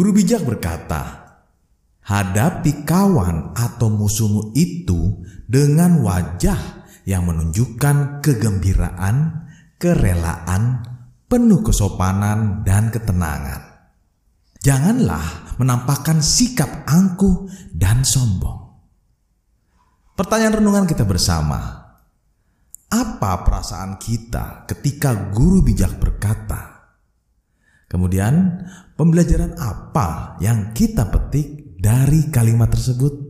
Guru bijak berkata, "Hadapi kawan atau musuhmu itu dengan wajah yang menunjukkan kegembiraan, kerelaan, penuh kesopanan, dan ketenangan. Janganlah menampakkan sikap angkuh dan sombong." Pertanyaan renungan kita bersama: apa perasaan kita ketika guru bijak berkata? Kemudian, pembelajaran apa yang kita petik dari kalimat tersebut?